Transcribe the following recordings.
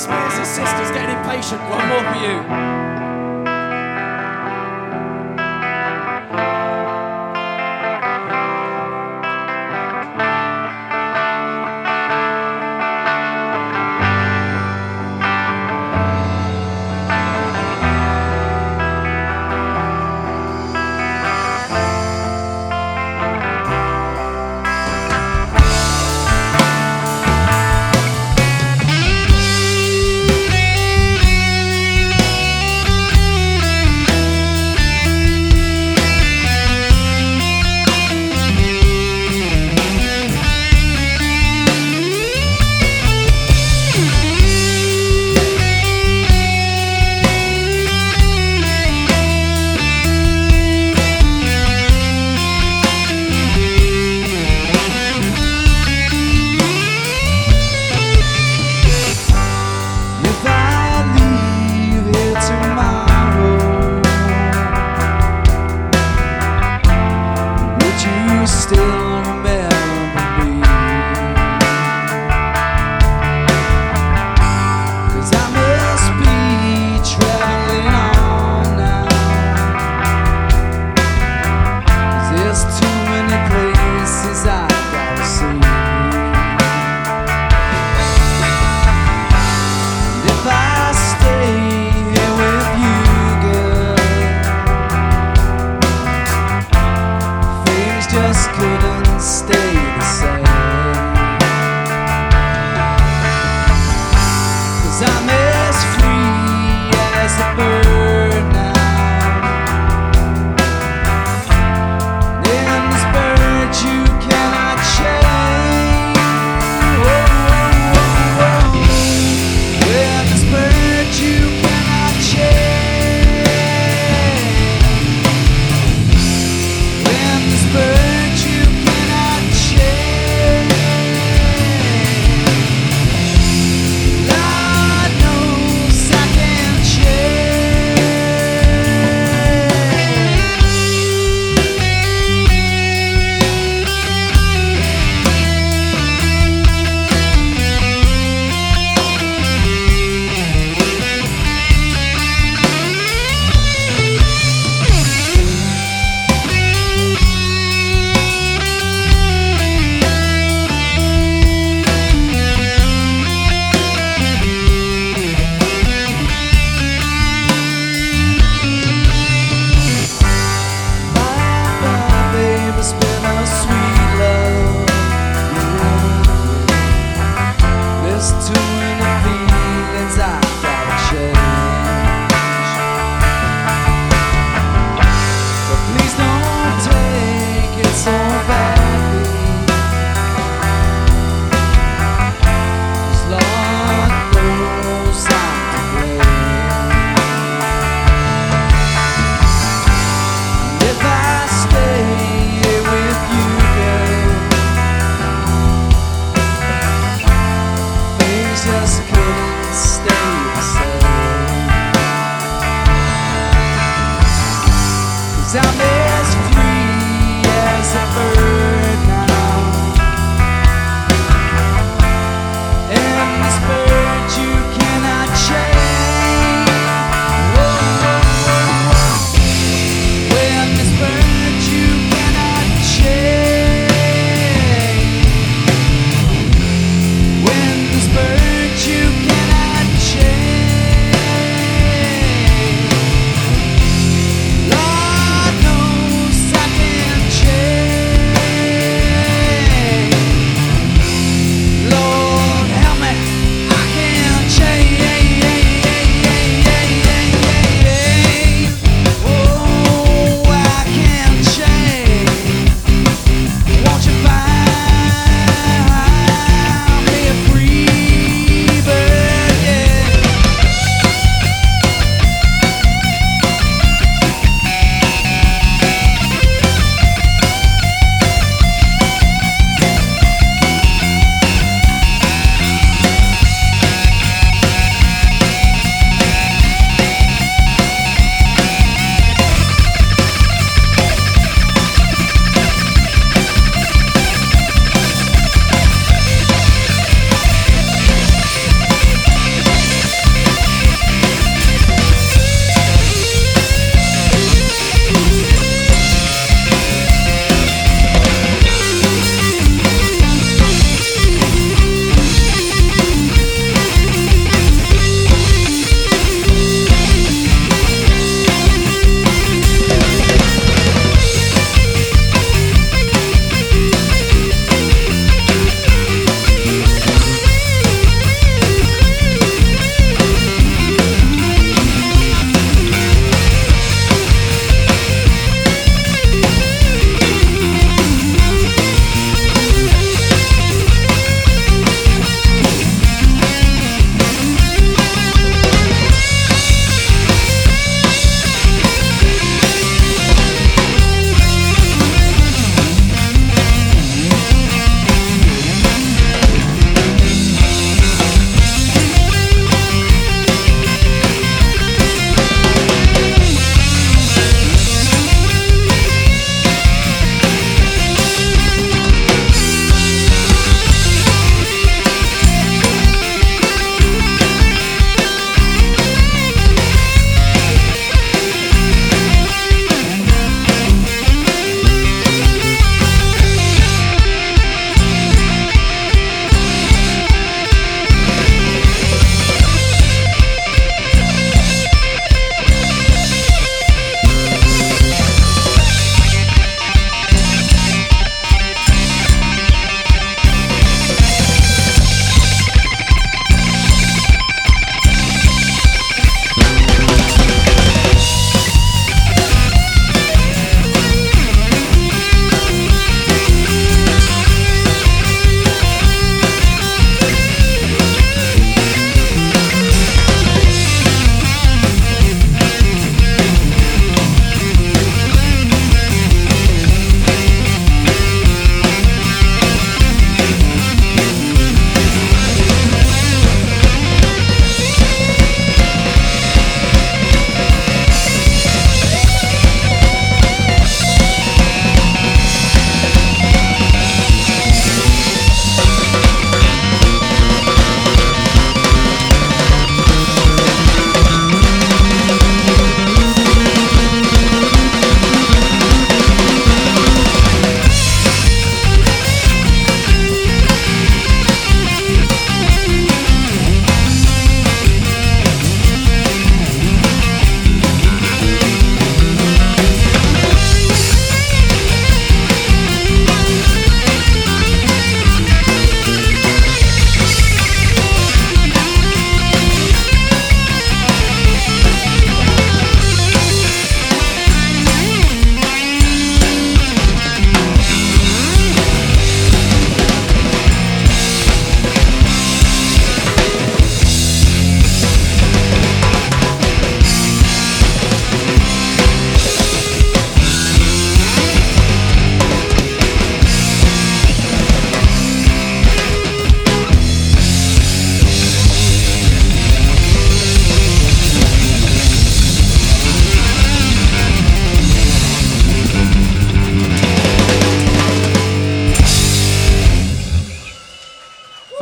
Spears' sisters getting impatient. One more for you. you still remember?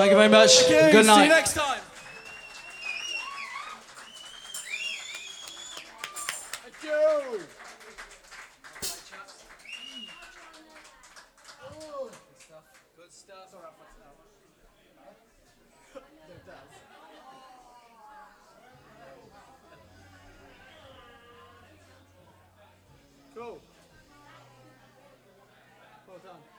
Very much. You. Good night. See you next time. Thank you. Good stuff. Cool. Well done.